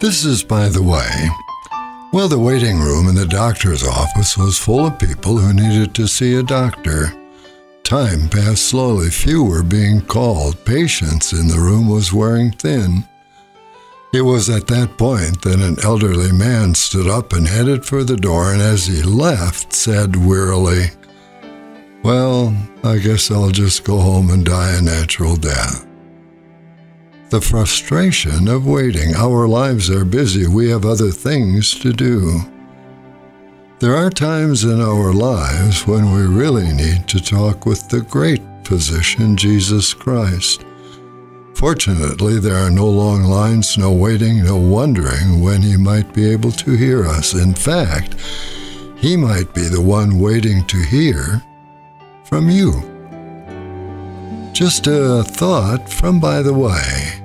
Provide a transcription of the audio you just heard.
This is by the way. Well, the waiting room in the doctor's office was full of people who needed to see a doctor. Time passed slowly. Few were being called. Patience in the room was wearing thin. It was at that point that an elderly man stood up and headed for the door, and as he left, said wearily, Well, I guess I'll just go home and die a natural death. The frustration of waiting. Our lives are busy. We have other things to do. There are times in our lives when we really need to talk with the great physician, Jesus Christ. Fortunately, there are no long lines, no waiting, no wondering when he might be able to hear us. In fact, he might be the one waiting to hear from you. Just a thought from by the way.